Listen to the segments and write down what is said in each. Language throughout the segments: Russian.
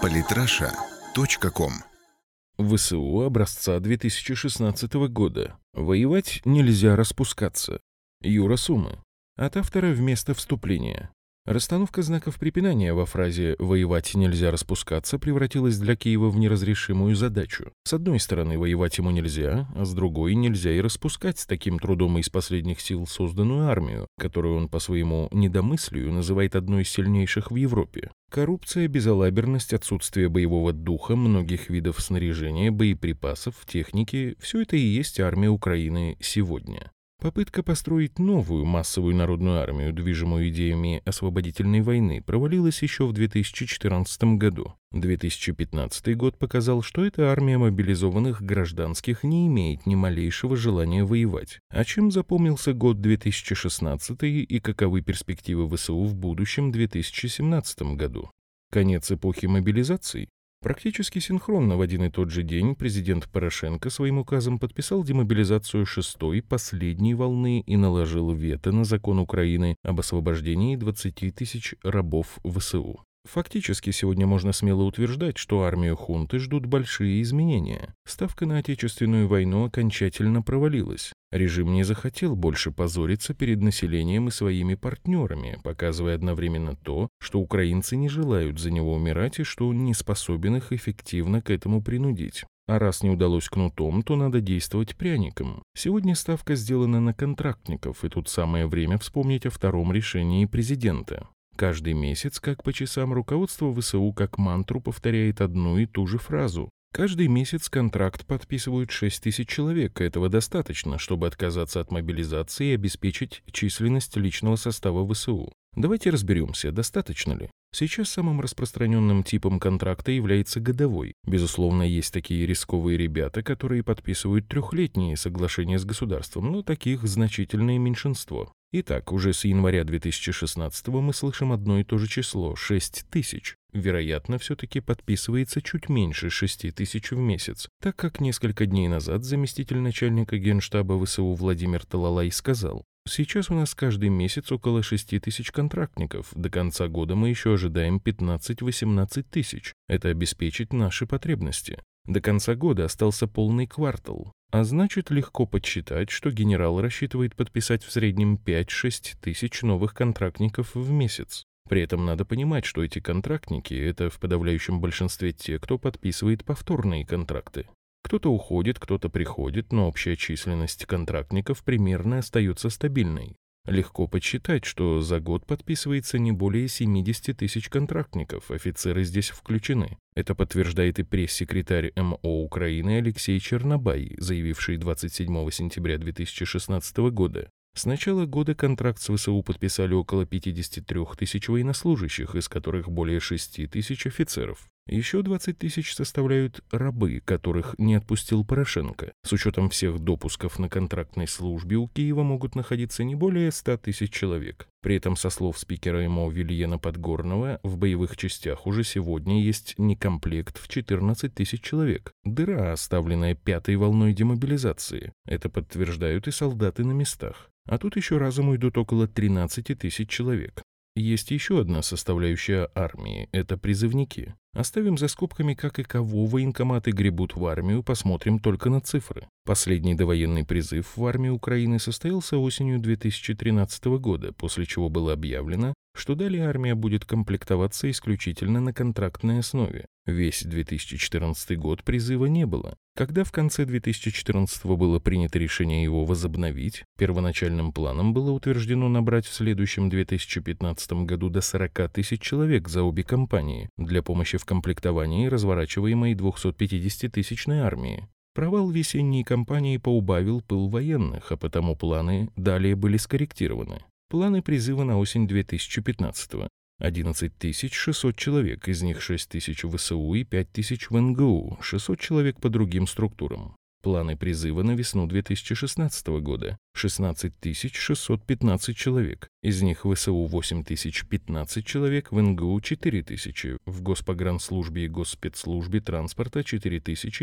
Политраша.ком ВСУ образца 2016 года. Воевать нельзя распускаться. Юра Сумы. От автора вместо вступления. Расстановка знаков препинания во фразе «воевать нельзя распускаться» превратилась для Киева в неразрешимую задачу. С одной стороны, воевать ему нельзя, а с другой нельзя и распускать с таким трудом из последних сил созданную армию, которую он по своему недомыслию называет одной из сильнейших в Европе. Коррупция, безалаберность, отсутствие боевого духа, многих видов снаряжения, боеприпасов, техники – все это и есть армия Украины сегодня. Попытка построить новую массовую народную армию, движимую идеями освободительной войны, провалилась еще в 2014 году. 2015 год показал, что эта армия мобилизованных гражданских не имеет ни малейшего желания воевать. А чем запомнился год 2016 и каковы перспективы ВСУ в будущем 2017 году? Конец эпохи мобилизации? Практически синхронно в один и тот же день президент Порошенко своим указом подписал демобилизацию шестой, последней волны и наложил вето на закон Украины об освобождении 20 тысяч рабов ВСУ. Фактически сегодня можно смело утверждать, что армию хунты ждут большие изменения. Ставка на Отечественную войну окончательно провалилась. Режим не захотел больше позориться перед населением и своими партнерами, показывая одновременно то, что украинцы не желают за него умирать и что не способен их эффективно к этому принудить. А раз не удалось кнутом, то надо действовать пряником. Сегодня ставка сделана на контрактников, и тут самое время вспомнить о втором решении президента. Каждый месяц, как по часам, руководство ВСУ как мантру повторяет одну и ту же фразу. Каждый месяц контракт подписывают 6 тысяч человек. Этого достаточно, чтобы отказаться от мобилизации и обеспечить численность личного состава ВСУ. Давайте разберемся, достаточно ли. Сейчас самым распространенным типом контракта является годовой. Безусловно, есть такие рисковые ребята, которые подписывают трехлетние соглашения с государством, но таких значительное меньшинство. Итак, уже с января 2016 мы слышим одно и то же число – 6 тысяч. Вероятно, все-таки подписывается чуть меньше 6 тысяч в месяц, так как несколько дней назад заместитель начальника генштаба ВСУ Владимир Талалай сказал, Сейчас у нас каждый месяц около 6 тысяч контрактников. До конца года мы еще ожидаем 15-18 тысяч. Это обеспечит наши потребности. До конца года остался полный квартал. А значит, легко подсчитать, что генерал рассчитывает подписать в среднем 5-6 тысяч новых контрактников в месяц. При этом надо понимать, что эти контрактники – это в подавляющем большинстве те, кто подписывает повторные контракты. Кто-то уходит, кто-то приходит, но общая численность контрактников примерно остается стабильной. Легко подсчитать, что за год подписывается не более 70 тысяч контрактников, офицеры здесь включены. Это подтверждает и пресс-секретарь МО Украины Алексей Чернобай, заявивший 27 сентября 2016 года. С начала года контракт с ВСУ подписали около 53 тысяч военнослужащих, из которых более 6 тысяч офицеров. Еще 20 тысяч составляют рабы, которых не отпустил Порошенко. С учетом всех допусков на контрактной службе у Киева могут находиться не более 100 тысяч человек. При этом, со слов спикера МО Вильена Подгорного, в боевых частях уже сегодня есть некомплект в 14 тысяч человек. Дыра, оставленная пятой волной демобилизации. Это подтверждают и солдаты на местах. А тут еще разом уйдут около 13 тысяч человек. Есть еще одна составляющая армии – это призывники. Оставим за скобками, как и кого военкоматы гребут в армию, посмотрим только на цифры. Последний довоенный призыв в армию Украины состоялся осенью 2013 года, после чего было объявлено, что далее армия будет комплектоваться исключительно на контрактной основе. Весь 2014 год призыва не было. Когда в конце 2014 было принято решение его возобновить, первоначальным планом было утверждено набрать в следующем 2015 году до 40 тысяч человек за обе компании для помощи в комплектовании разворачиваемой 250-тысячной армии. Провал весенней кампании поубавил пыл военных, а потому планы далее были скорректированы. Планы призыва на осень 2015 -го. 11 600 человек, из них 6 тысяч в ВСУ и 5 тысяч в НГУ, 600 человек по другим структурам. Планы призыва на весну 2016 года – 16 615 человек. Из них в ВСУ 8 015 человек, в НГУ 4 тысячи, в Госпогранслужбе и Госпецслужбе транспорта 4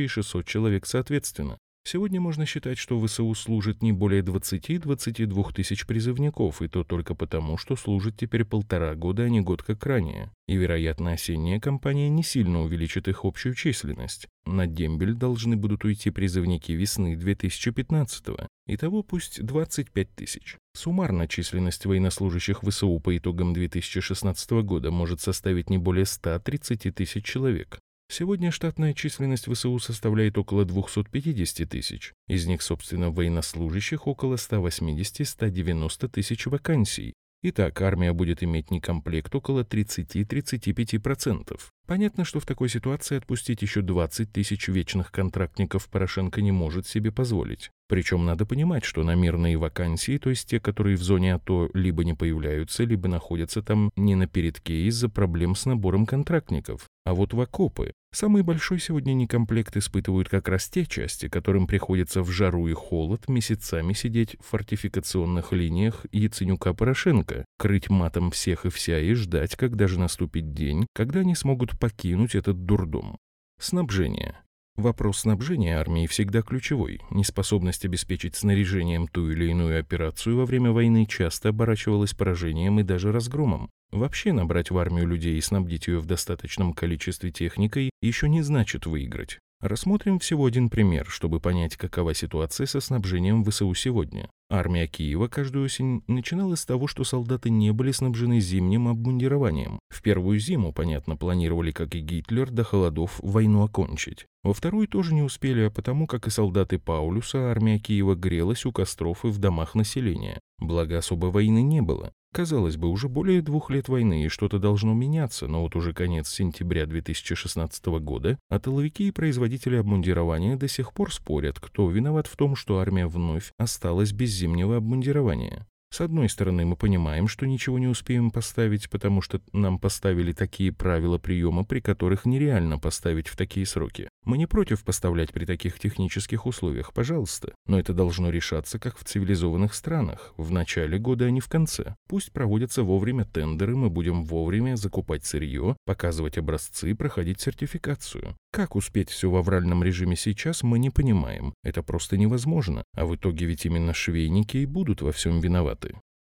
600 человек соответственно. Сегодня можно считать, что ВСУ служит не более 20-22 тысяч призывников, и то только потому, что служит теперь полтора года, а не год как ранее. И, вероятно, осенняя кампания не сильно увеличит их общую численность. На дембель должны будут уйти призывники весны 2015-го. Итого пусть 25 тысяч. Суммарно численность военнослужащих ВСУ по итогам 2016 года может составить не более 130 тысяч человек. Сегодня штатная численность ВСУ составляет около 250 тысяч. Из них, собственно, военнослужащих около 180-190 тысяч вакансий. Итак, армия будет иметь некомплект около 30-35%. Понятно, что в такой ситуации отпустить еще 20 тысяч вечных контрактников Порошенко не может себе позволить. Причем надо понимать, что на мирные вакансии, то есть те, которые в зоне АТО либо не появляются, либо находятся там не на передке из-за проблем с набором контрактников. А вот в окопы самый большой сегодня некомплект испытывают как раз те части, которым приходится в жару и холод месяцами сидеть в фортификационных линиях Яценюка-Порошенко, крыть матом всех и вся и ждать, когда же наступит день, когда они смогут покинуть этот дурдом. Снабжение. Вопрос снабжения армии всегда ключевой. Неспособность обеспечить снаряжением ту или иную операцию во время войны часто оборачивалась поражением и даже разгромом. Вообще набрать в армию людей и снабдить ее в достаточном количестве техникой еще не значит выиграть. Рассмотрим всего один пример, чтобы понять, какова ситуация со снабжением ВСУ сегодня. Армия Киева каждую осень начинала с того, что солдаты не были снабжены зимним обмундированием. В первую зиму, понятно, планировали, как и Гитлер, до холодов войну окончить. Во вторую тоже не успели, а потому, как и солдаты Паулюса, армия Киева грелась у костров и в домах населения. Благо, особой войны не было. Казалось бы, уже более двух лет войны, и что-то должно меняться, но вот уже конец сентября 2016 года, а тыловики и производители обмундирования до сих пор спорят, кто виноват в том, что армия вновь осталась без зимнего обмундирования. С одной стороны, мы понимаем, что ничего не успеем поставить, потому что нам поставили такие правила приема, при которых нереально поставить в такие сроки. Мы не против поставлять при таких технических условиях, пожалуйста. Но это должно решаться, как в цивилизованных странах, в начале года, а не в конце. Пусть проводятся вовремя тендеры, мы будем вовремя закупать сырье, показывать образцы, проходить сертификацию. Как успеть все в авральном режиме сейчас, мы не понимаем. Это просто невозможно. А в итоге ведь именно швейники и будут во всем виноваты.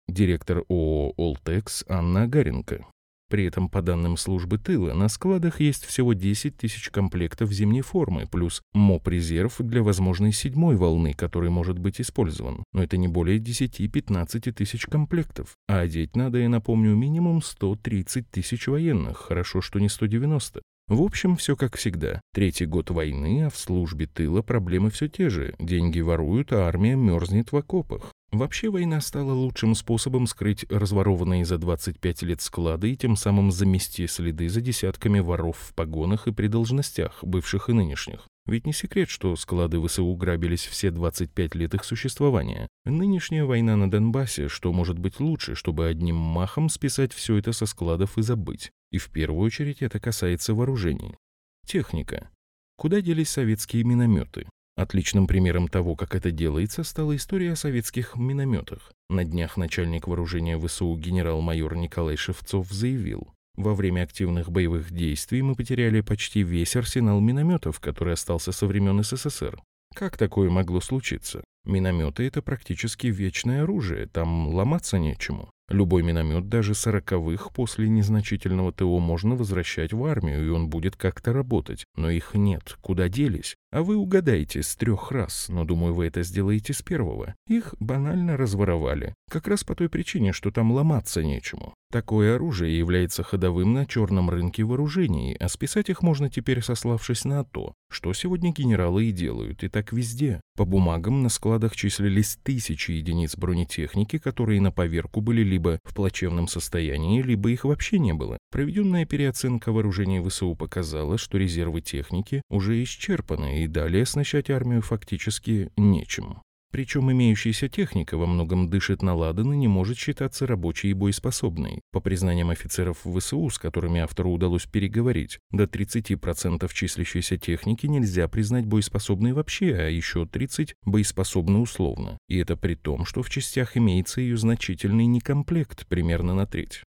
Директор ООО «Олтекс» Анна Агаренко. При этом, по данным службы тыла, на складах есть всего 10 тысяч комплектов зимней формы, плюс МОП-резерв для возможной седьмой волны, который может быть использован. Но это не более 10-15 тысяч комплектов. А одеть надо, я напомню, минимум 130 тысяч военных, хорошо, что не 190. В общем, все как всегда. Третий год войны, а в службе тыла проблемы все те же. Деньги воруют, а армия мерзнет в окопах. Вообще война стала лучшим способом скрыть разворованные за 25 лет склады и тем самым замести следы за десятками воров в погонах и при должностях, бывших и нынешних. Ведь не секрет, что склады ВСУ грабились все 25 лет их существования. Нынешняя война на Донбассе, что может быть лучше, чтобы одним махом списать все это со складов и забыть. И в первую очередь это касается вооружений. Техника. Куда делись советские минометы? Отличным примером того, как это делается, стала история о советских минометах. На днях начальник вооружения ВСУ генерал-майор Николай Шевцов заявил, во время активных боевых действий мы потеряли почти весь арсенал минометов, который остался со времен СССР. Как такое могло случиться? Минометы — это практически вечное оружие, там ломаться нечему. Любой миномет, даже сороковых, после незначительного ТО можно возвращать в армию, и он будет как-то работать. Но их нет. Куда делись? А вы угадаете с трех раз, но думаю, вы это сделаете с первого. Их банально разворовали. Как раз по той причине, что там ломаться нечему. Такое оружие является ходовым на черном рынке вооружений, а списать их можно теперь сославшись на то, что сегодня генералы и делают, и так везде. По бумагам на складах числились тысячи единиц бронетехники, которые на поверку были либо в плачевном состоянии, либо их вообще не было. Проведенная переоценка вооружений ВСУ показала, что резервы техники уже исчерпаны, и далее оснащать армию фактически нечем. Причем имеющаяся техника во многом дышит на ладан и не может считаться рабочей и боеспособной. По признаниям офицеров ВСУ, с которыми автору удалось переговорить, до 30% числящейся техники нельзя признать боеспособной вообще, а еще 30% боеспособны условно. И это при том, что в частях имеется ее значительный некомплект, примерно на треть.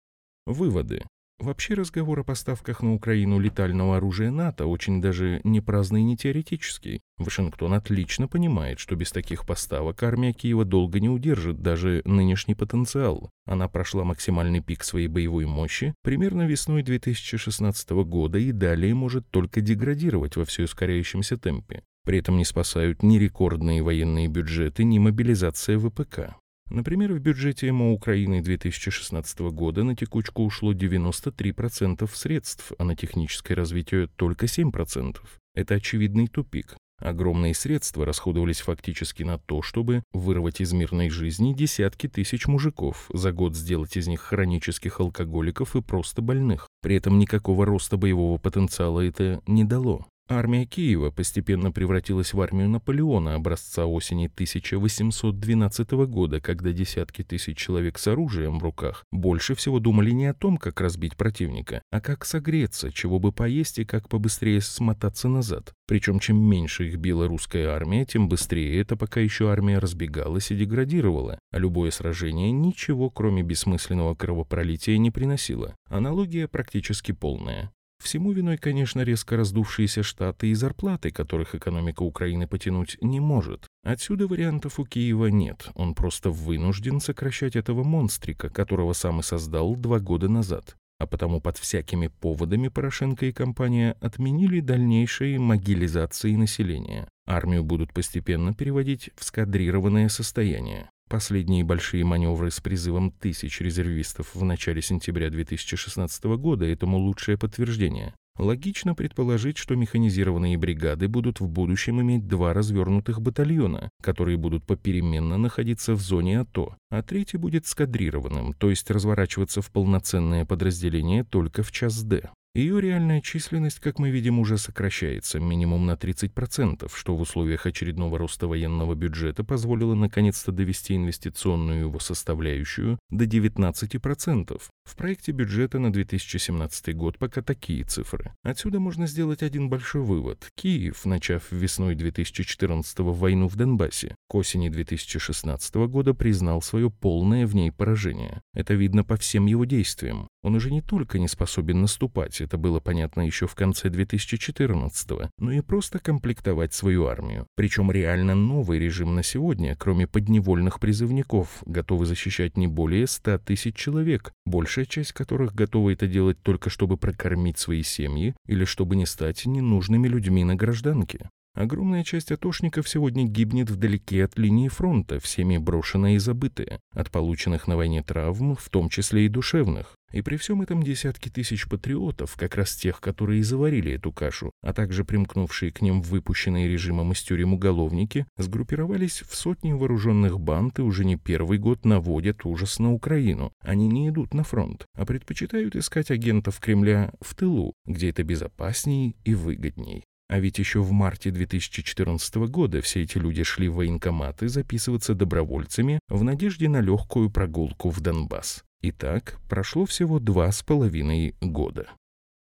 Выводы. Вообще разговор о поставках на Украину летального оружия НАТО очень даже не праздный и не теоретический. Вашингтон отлично понимает, что без таких поставок армия Киева долго не удержит даже нынешний потенциал. Она прошла максимальный пик своей боевой мощи примерно весной 2016 года и далее может только деградировать во все ускоряющемся темпе. При этом не спасают ни рекордные военные бюджеты, ни мобилизация ВПК. Например, в бюджете МО Украины 2016 года на текучку ушло 93% средств, а на техническое развитие только 7%. Это очевидный тупик. Огромные средства расходовались фактически на то, чтобы вырвать из мирной жизни десятки тысяч мужиков, за год сделать из них хронических алкоголиков и просто больных. При этом никакого роста боевого потенциала это не дало. Армия Киева постепенно превратилась в армию Наполеона образца осени 1812 года, когда десятки тысяч человек с оружием в руках больше всего думали не о том, как разбить противника, а как согреться, чего бы поесть и как побыстрее смотаться назад. Причем чем меньше их била русская армия, тем быстрее эта пока еще армия разбегалась и деградировала, а любое сражение ничего, кроме бессмысленного кровопролития, не приносило. Аналогия практически полная. Всему виной, конечно, резко раздувшиеся штаты и зарплаты, которых экономика Украины потянуть не может. Отсюда вариантов у Киева нет, он просто вынужден сокращать этого монстрика, которого сам и создал два года назад. А потому под всякими поводами Порошенко и компания отменили дальнейшие могилизации населения. Армию будут постепенно переводить в скадрированное состояние. Последние большие маневры с призывом тысяч резервистов в начале сентября 2016 года этому лучшее подтверждение. Логично предположить, что механизированные бригады будут в будущем иметь два развернутых батальона, которые будут попеременно находиться в зоне АТО, а третий будет скадрированным, то есть разворачиваться в полноценное подразделение только в час Д. Ее реальная численность, как мы видим, уже сокращается минимум на 30%, что в условиях очередного роста военного бюджета позволило наконец-то довести инвестиционную его составляющую до 19%. В проекте бюджета на 2017 год пока такие цифры. Отсюда можно сделать один большой вывод. Киев, начав весной 2014 войну в Донбассе, к осени 2016 года признал свое полное в ней поражение. Это видно по всем его действиям. Он уже не только не способен наступать, это было понятно еще в конце 2014-го, но и просто комплектовать свою армию. Причем реально новый режим на сегодня, кроме подневольных призывников, готовы защищать не более 100 тысяч человек, большая часть которых готова это делать только чтобы прокормить свои семьи или чтобы не стать ненужными людьми на гражданке. Огромная часть атошников сегодня гибнет вдалеке от линии фронта, всеми брошенная и забытая, от полученных на войне травм, в том числе и душевных. И при всем этом десятки тысяч патриотов, как раз тех, которые и заварили эту кашу, а также примкнувшие к ним выпущенные режимом из тюрем уголовники, сгруппировались в сотни вооруженных банд и уже не первый год наводят ужас на Украину. Они не идут на фронт, а предпочитают искать агентов Кремля в тылу, где это безопасней и выгодней. А ведь еще в марте 2014 года все эти люди шли в военкоматы записываться добровольцами в надежде на легкую прогулку в Донбасс. Итак, прошло всего два с половиной года.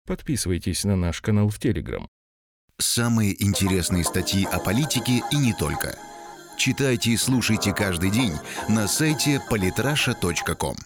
Подписывайтесь на наш канал в Телеграм. Самые интересные статьи о политике и не только. Читайте и слушайте каждый день на сайте polytrasha.com.